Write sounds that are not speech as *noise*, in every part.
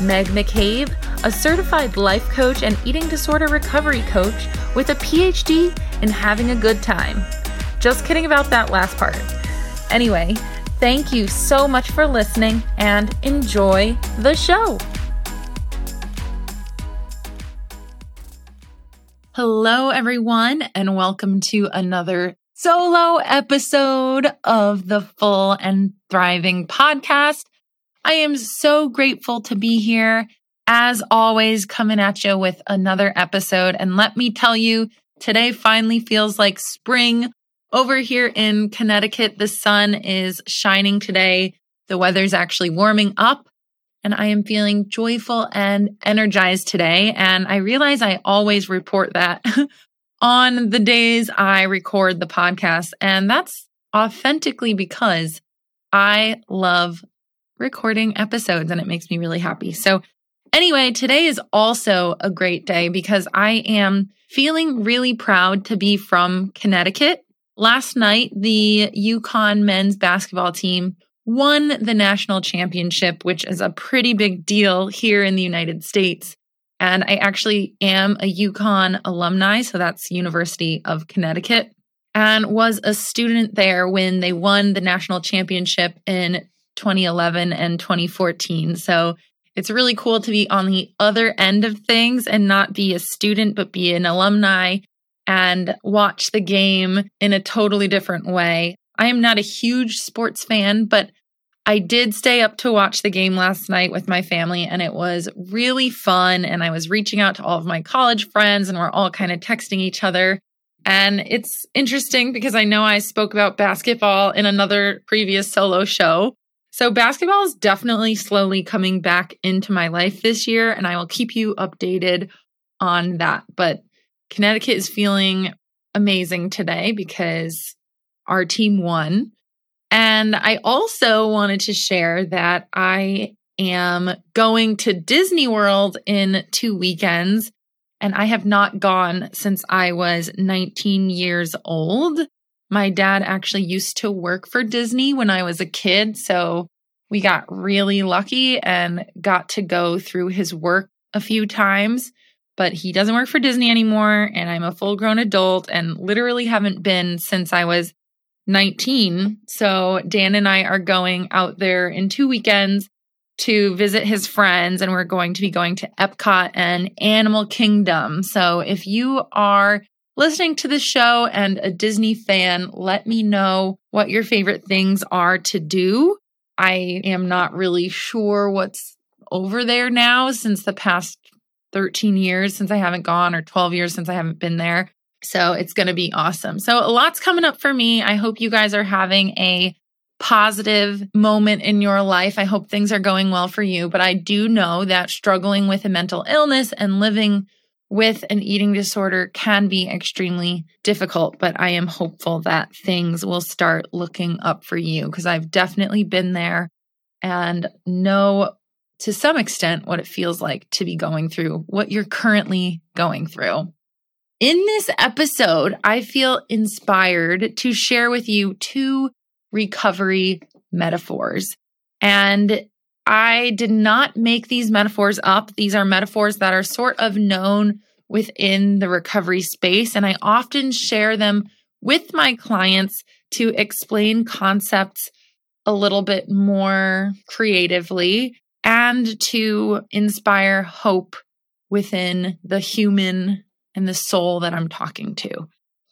Meg McCabe a certified life coach and eating disorder recovery coach with a PhD in having a good time. Just kidding about that last part. Anyway, thank you so much for listening and enjoy the show. Hello, everyone, and welcome to another solo episode of the Full and Thriving podcast. I am so grateful to be here as always, coming at you with another episode. And let me tell you, today finally feels like spring over here in Connecticut. The sun is shining today. The weather's actually warming up and I am feeling joyful and energized today. And I realize I always report that *laughs* on the days I record the podcast. And that's authentically because I love recording episodes and it makes me really happy. So Anyway, today is also a great day because I am feeling really proud to be from Connecticut. Last night, the UConn men's basketball team won the national championship, which is a pretty big deal here in the United States. And I actually am a UConn alumni, so that's University of Connecticut, and was a student there when they won the national championship in 2011 and 2014. So it's really cool to be on the other end of things and not be a student, but be an alumni and watch the game in a totally different way. I am not a huge sports fan, but I did stay up to watch the game last night with my family and it was really fun. And I was reaching out to all of my college friends and we're all kind of texting each other. And it's interesting because I know I spoke about basketball in another previous solo show, so basketball is definitely slowly coming back into my life this year, and I will keep you updated on that. But Connecticut is feeling amazing today because our team won. And I also wanted to share that I am going to Disney World in two weekends, and I have not gone since I was 19 years old. My dad actually used to work for Disney when I was a kid. So we got really lucky and got to go through his work a few times. But he doesn't work for Disney anymore. And I'm a full grown adult and literally haven't been since I was 19. So Dan and I are going out there in two weekends to visit his friends, and we're going to be going to Epcot and Animal Kingdom. So if you are listening to the show and a Disney fan, let me know what your favorite things are to do. I am not really sure what's over there now since the past 13 years since I haven't gone or 12 years since I haven't been there. So it's going to be awesome. So a lot's coming up for me. I hope you guys are having a positive moment in your life. I hope things are going well for you. But I do know that struggling with a mental illness and living with an eating disorder can be extremely difficult, but I am hopeful that things will start looking up for you because I've definitely been there and know to some extent what it feels like to be going through what you're currently going through. In this episode, I feel inspired to share with you two recovery metaphors. And I did not make these metaphors up. These are metaphors that are sort of known within the recovery space. And I often share them with my clients to explain concepts a little bit more creatively and to inspire hope within the human and the soul that I'm talking to.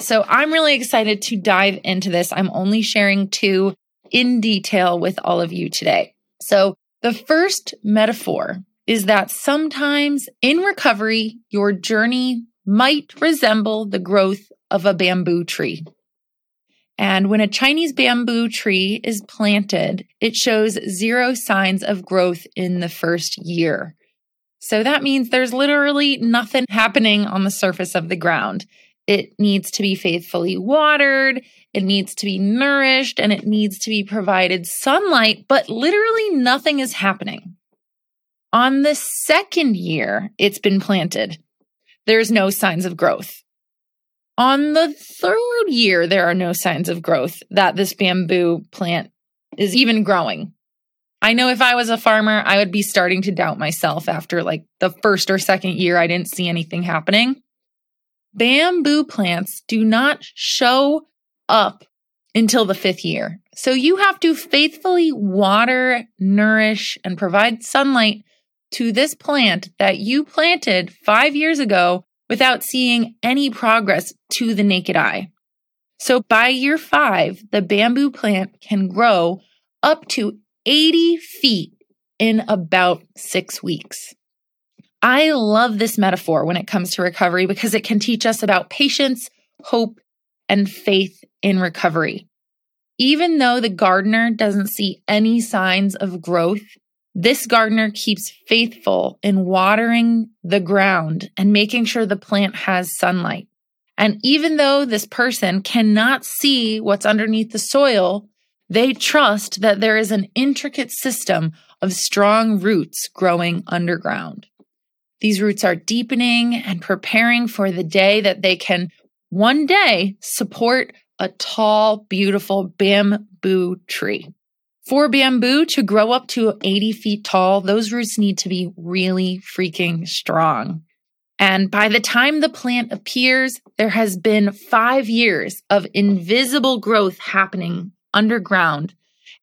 So I'm really excited to dive into this. I'm only sharing two in detail with all of you today. So the first metaphor is that sometimes in recovery, your journey might resemble the growth of a bamboo tree. And when a Chinese bamboo tree is planted, it shows zero signs of growth in the first year. So that means there's literally nothing happening on the surface of the ground. It needs to be faithfully watered, it needs to be nourished, and it needs to be provided sunlight, but literally nothing is happening. On the second year it's been planted, there's no signs of growth. On the third year, there are no signs of growth that this bamboo plant is even growing. I know if I was a farmer, I would be starting to doubt myself after like the first or second year, I didn't see anything happening. Bamboo plants do not show up until the fifth year. So you have to faithfully water, nourish, and provide sunlight to this plant that you planted five years ago without seeing any progress to the naked eye. So by year five, the bamboo plant can grow up to 80 feet in about six weeks. I love this metaphor when it comes to recovery because it can teach us about patience, hope, and faith in recovery. Even though the gardener doesn't see any signs of growth, this gardener keeps faithful in watering the ground and making sure the plant has sunlight. And even though this person cannot see what's underneath the soil, they trust that there is an intricate system of strong roots growing underground. These roots are deepening and preparing for the day that they can one day support a tall, beautiful bamboo tree. For bamboo to grow up to 80 feet tall, those roots need to be really freaking strong. And by the time the plant appears, there has been five years of invisible growth happening underground.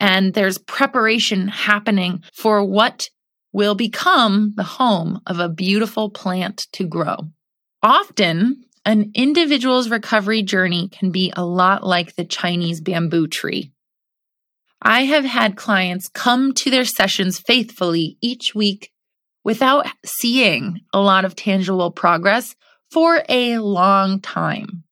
And there's preparation happening for what will become the home of a beautiful plant to grow. Often, an individual's recovery journey can be a lot like the Chinese bamboo tree. I have had clients come to their sessions faithfully each week without seeing a lot of tangible progress for a long time.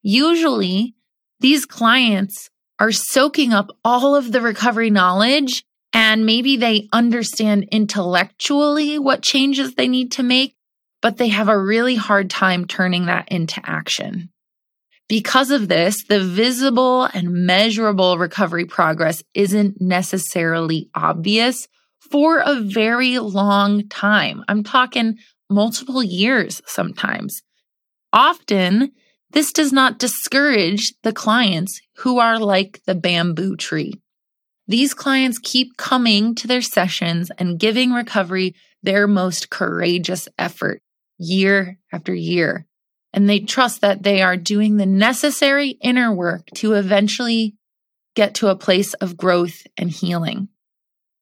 Usually, these clients are soaking up all of the recovery knowledge and maybe they understand intellectually what changes they need to make, but they have a really hard time turning that into action. Because of this, the visible and measurable recovery progress isn't necessarily obvious for a very long time. I'm talking multiple years sometimes. Often, this does not discourage the clients who are like the bamboo tree. These clients keep coming to their sessions and giving recovery their most courageous effort year after year. And they trust that they are doing the necessary inner work to eventually get to a place of growth and healing.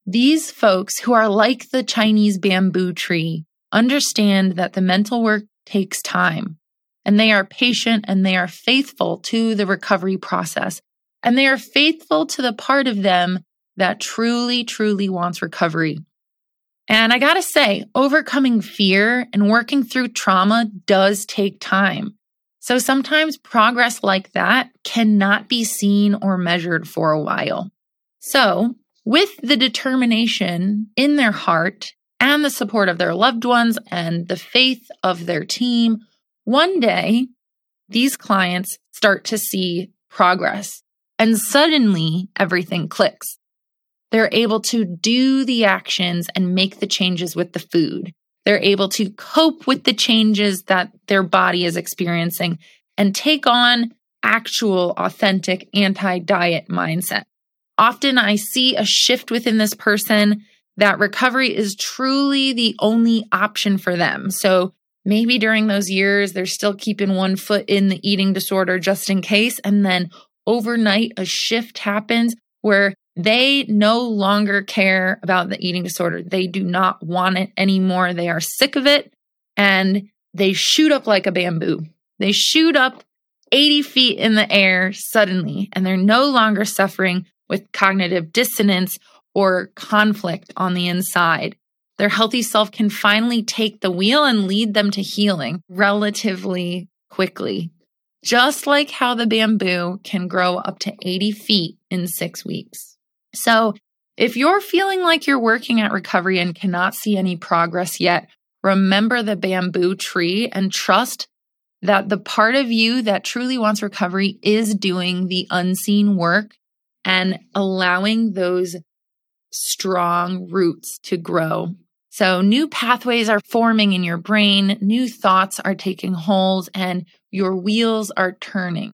These folks who are like the Chinese bamboo tree understand that the mental work takes time and they are patient and they are faithful to the recovery process. And they are faithful to the part of them that truly, truly wants recovery. And I gotta say, overcoming fear and working through trauma does take time. So sometimes progress like that cannot be seen or measured for a while. So, with the determination in their heart and the support of their loved ones and the faith of their team, one day, these clients start to see progress and suddenly everything clicks. They're able to do the actions and make the changes with the food. They're able to cope with the changes that their body is experiencing and take on actual, authentic anti diet mindset. Often I see a shift within this person that recovery is truly the only option for them. So maybe during those years, they're still keeping one foot in the eating disorder just in case. And then overnight, a shift happens where they no longer care about the eating disorder. They do not want it anymore. They are sick of it and they shoot up like a bamboo. They shoot up 80 feet in the air suddenly, and they're no longer suffering with cognitive dissonance or conflict on the inside. Their healthy self can finally take the wheel and lead them to healing relatively quickly, just like how the bamboo can grow up to 80 feet in six weeks. So, if you're feeling like you're working at recovery and cannot see any progress yet, remember the bamboo tree and trust that the part of you that truly wants recovery is doing the unseen work and allowing those strong roots to grow. So new pathways are forming in your brain, new thoughts are taking hold, and your wheels are turning.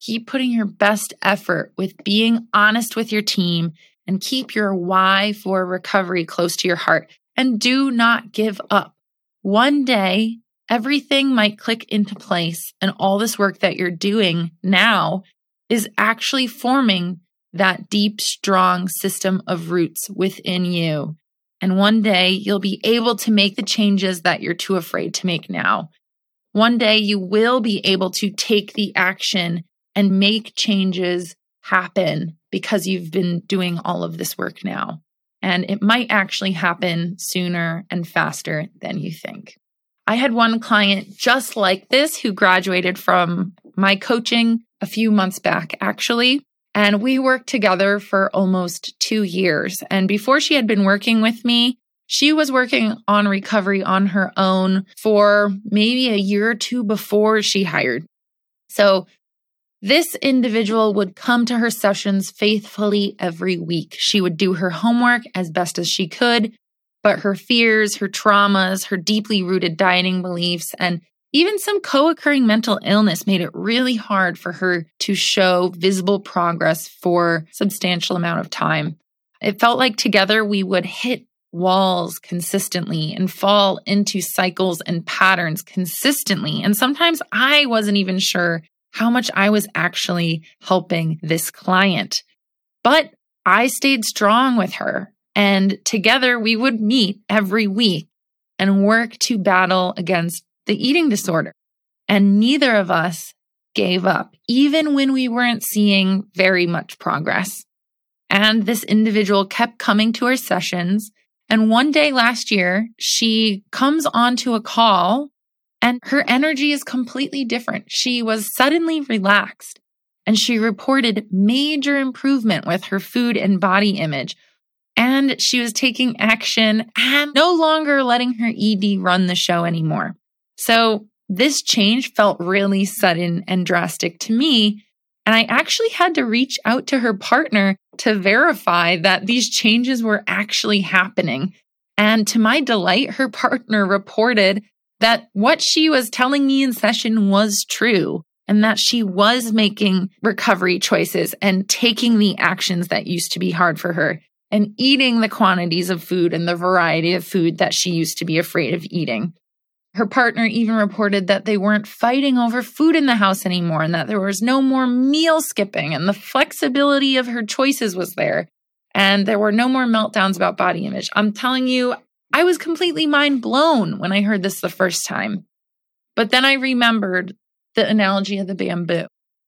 Keep putting your best effort with being honest with your team and keep your why for recovery close to your heart. And do not give up. One day, everything might click into place, and all this work that you're doing now is actually forming that deep, strong system of roots within you. And one day you'll be able to make the changes that you're too afraid to make now. One day you will be able to take the action and make changes happen because you've been doing all of this work now. And it might actually happen sooner and faster than you think. I had one client just like this who graduated from my coaching a few months back, actually. And we worked together for almost two years. And before she had been working with me, she was working on recovery on her own for maybe a year or two before she hired. So this individual would come to her sessions faithfully every week. She would do her homework as best as she could, but her fears, her traumas, her deeply rooted dieting beliefs, and even some co occurring mental illness made it really hard for her to show visible progress for substantial amount of time. It felt like together we would hit walls consistently and fall into cycles and patterns consistently. And sometimes I wasn't even sure how much I was actually helping this client. But I stayed strong with her. And together we would meet every week and work to battle against the eating disorder. And neither of us gave up, even when we weren't seeing very much progress. And this individual kept coming to our sessions. And one day last year, she comes onto a call and her energy is completely different. She was suddenly relaxed and she reported major improvement with her food and body image. And she was taking action and no longer letting her ED run the show anymore. So this change felt really sudden and drastic to me. And I actually had to reach out to her partner to verify that these changes were actually happening. And to my delight, her partner reported that what she was telling me in session was true and that she was making recovery choices and taking the actions that used to be hard for her and eating the quantities of food and the variety of food that she used to be afraid of eating. Her partner even reported that they weren't fighting over food in the house anymore and that there was no more meal skipping and the flexibility of her choices was there. And there were no more meltdowns about body image. I'm telling you, I was completely mind blown when I heard this the first time. But then I remembered the analogy of the bamboo.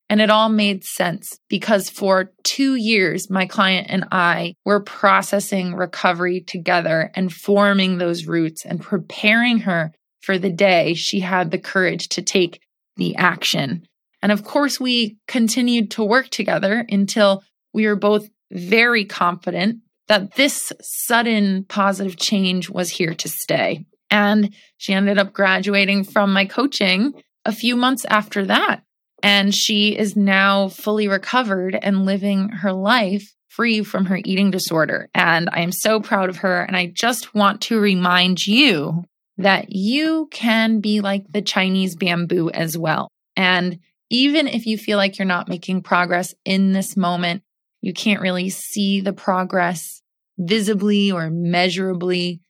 And it all made sense because for two years, my client and I were processing recovery together and forming those roots and preparing her for the day she had the courage to take the action. And of course, we continued to work together until we were both very confident that this sudden positive change was here to stay. And she ended up graduating from my coaching a few months after that. And she is now fully recovered and living her life free from her eating disorder. And I am so proud of her. And I just want to remind you that you can be like the Chinese bamboo as well. And even if you feel like you're not making progress in this moment, you can't really see the progress visibly or measurably.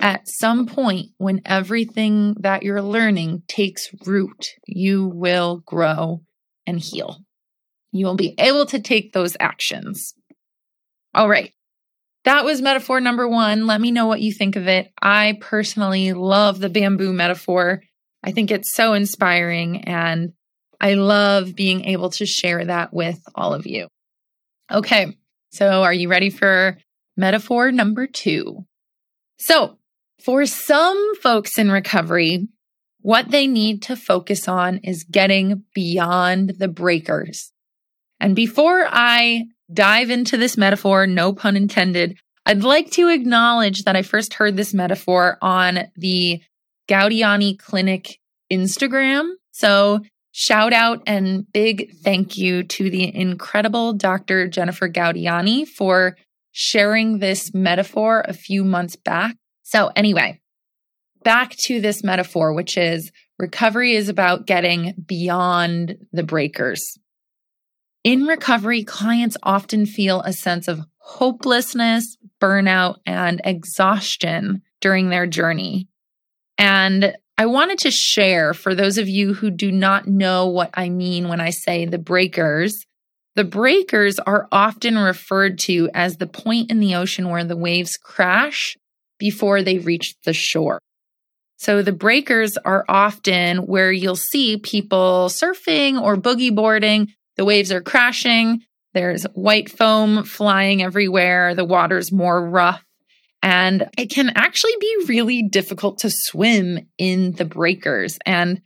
At some point, when everything that you're learning takes root, you will grow and heal. You will be able to take those actions. All right. That was metaphor number one. Let me know what you think of it. I personally love the bamboo metaphor. I think it's so inspiring and I love being able to share that with all of you. Okay, so are you ready for metaphor number two? So, for some folks in recovery, what they need to focus on is getting beyond the breakers. And before I dive into this metaphor, no pun intended, I'd like to acknowledge that I first heard this metaphor on the Gaudiani Clinic Instagram. So shout out and big thank you to the incredible Dr. Jennifer Gaudiani for sharing this metaphor a few months back. So anyway, back to this metaphor, which is recovery is about getting beyond the breakers. In recovery, clients often feel a sense of hopelessness, burnout, and exhaustion during their journey. And I wanted to share for those of you who do not know what I mean when I say the breakers. The breakers are often referred to as the point in the ocean where the waves crash before they reach the shore. So the breakers are often where you'll see people surfing or boogie boarding the waves are crashing. There's white foam flying everywhere. The water's more rough. And it can actually be really difficult to swim in the breakers. And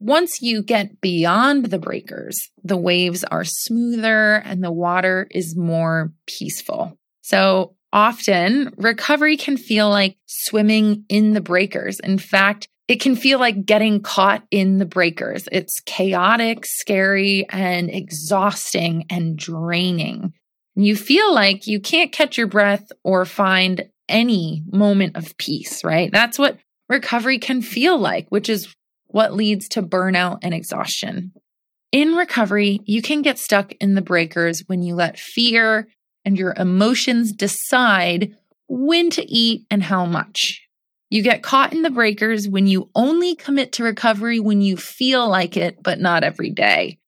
once you get beyond the breakers, the waves are smoother and the water is more peaceful. So often recovery can feel like swimming in the breakers. In fact, it can feel like getting caught in the breakers. It's chaotic, scary, and exhausting and draining. You feel like you can't catch your breath or find any moment of peace, right? That's what recovery can feel like, which is what leads to burnout and exhaustion. In recovery, you can get stuck in the breakers when you let fear and your emotions decide when to eat and how much. You get caught in the breakers when you only commit to recovery when you feel like it, but not every day.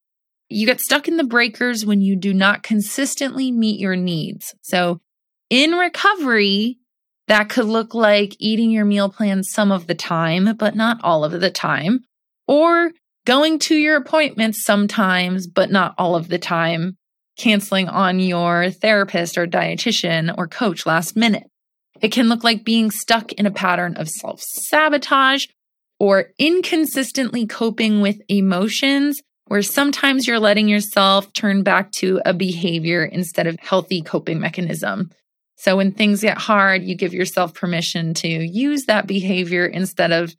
You get stuck in the breakers when you do not consistently meet your needs. So in recovery, that could look like eating your meal plan some of the time, but not all of the time, or going to your appointments sometimes, but not all of the time, canceling on your therapist or dietitian or coach last minute. It can look like being stuck in a pattern of self sabotage or inconsistently coping with emotions, where sometimes you're letting yourself turn back to a behavior instead of healthy coping mechanism. So when things get hard, you give yourself permission to use that behavior instead of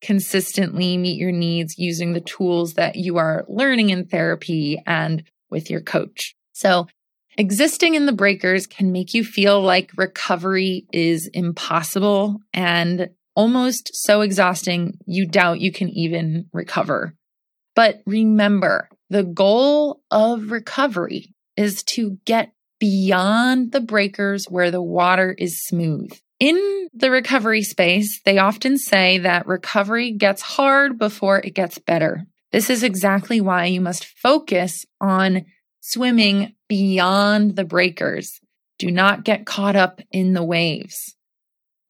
consistently meet your needs using the tools that you are learning in therapy and with your coach. So Existing in the breakers can make you feel like recovery is impossible and almost so exhausting you doubt you can even recover. But remember, the goal of recovery is to get beyond the breakers where the water is smooth. In the recovery space, they often say that recovery gets hard before it gets better. This is exactly why you must focus on swimming beyond the breakers. Do not get caught up in the waves.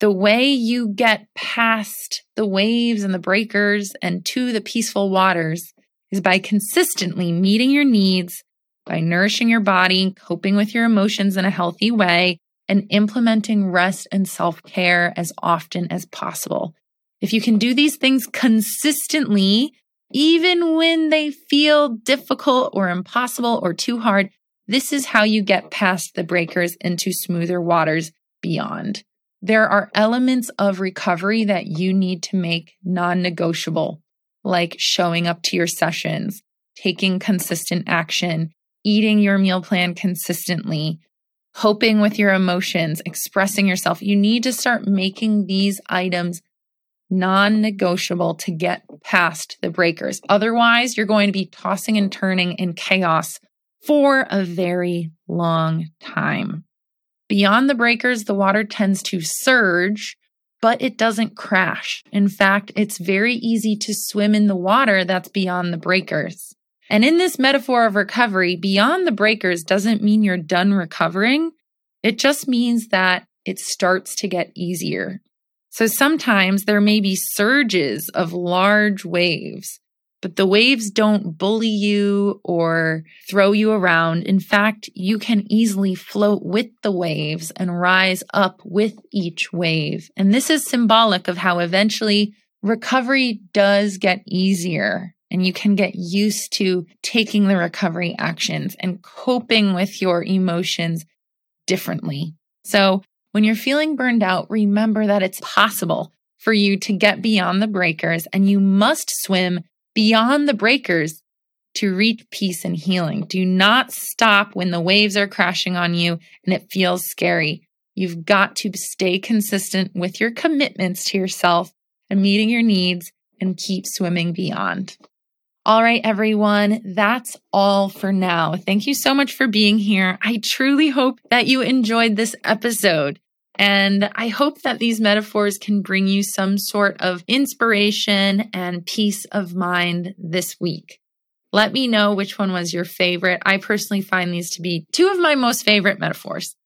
The way you get past the waves and the breakers and to the peaceful waters is by consistently meeting your needs, by nourishing your body, coping with your emotions in a healthy way, and implementing rest and self care as often as possible. If you can do these things consistently, even when they feel difficult or impossible or too hard, this is how you get past the breakers into smoother waters beyond. There are elements of recovery that you need to make non negotiable, like showing up to your sessions, taking consistent action, eating your meal plan consistently, coping with your emotions, expressing yourself. You need to start making these items non negotiable to get past the breakers. Otherwise, you're going to be tossing and turning in chaos for a very long time. Beyond the breakers, the water tends to surge, but it doesn't crash. In fact, it's very easy to swim in the water that's beyond the breakers. And in this metaphor of recovery, beyond the breakers doesn't mean you're done recovering. It just means that it starts to get easier. So sometimes there may be surges of large waves, but the waves don't bully you or throw you around. In fact, you can easily float with the waves and rise up with each wave. And this is symbolic of how eventually recovery does get easier and you can get used to taking the recovery actions and coping with your emotions differently. So when you're feeling burned out, remember that it's possible. for you to get beyond the breakers, and you must swim beyond the breakers to reach peace and healing. Do not stop when the waves are crashing on you and it feels scary. You've got to stay consistent with your commitments to yourself and meeting your needs and keep swimming beyond. All right, everyone, that's all for now. Thank you so much for being here. I truly hope that you enjoyed this episode. And I hope that these metaphors can bring you some sort of inspiration and peace of mind this week. Let me know which one was your favorite. I personally find these to be two of my most favorite metaphors.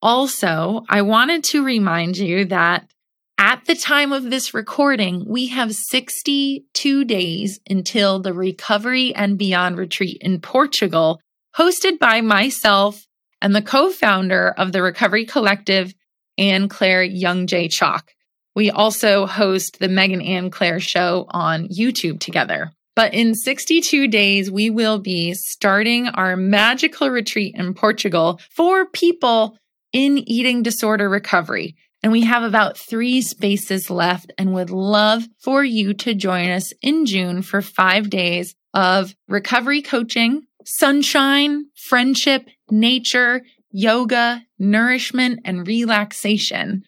Also, I wanted to remind you that at the time of this recording, we have 62 days until the Recovery and Beyond retreat in Portugal, hosted by myself and the co founder of the Recovery Collective, Anne Claire Young J. Chalk. We also host the Meg and Anne Claire show on YouTube together. But in 62 days, we will be starting our magical retreat in Portugal for people in eating disorder recovery. And we have about three spaces left and would love for you to join us in June for five days of recovery coaching, sunshine, friendship, nature, yoga, nourishment, and relaxation.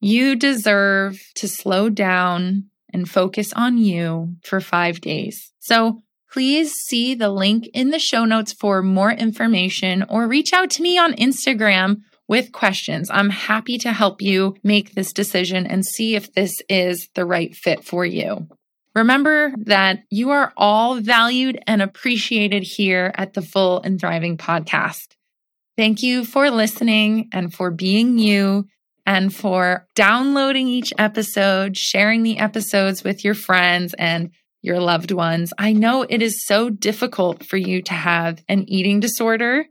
You deserve to slow down and focus on you for five days. So please see the link in the show notes for more information or reach out to me on Instagram with questions. I'm happy to help you make this decision and see if this is the right fit for you. Remember that you are all valued and appreciated here at the Full and Thriving podcast. Thank you for listening and for being you and for downloading each episode, sharing the episodes with your friends and your loved ones. I know it is so difficult for you to have an eating disorder,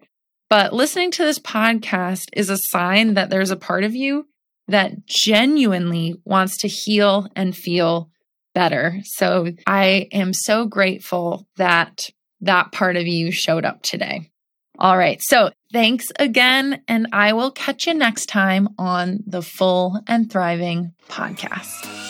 but listening to this podcast is a sign that there's a part of you that genuinely wants to heal and feel better. So I am so grateful that that part of you showed up today. All right. So thanks again. And I will catch you next time on the Full and Thriving podcast.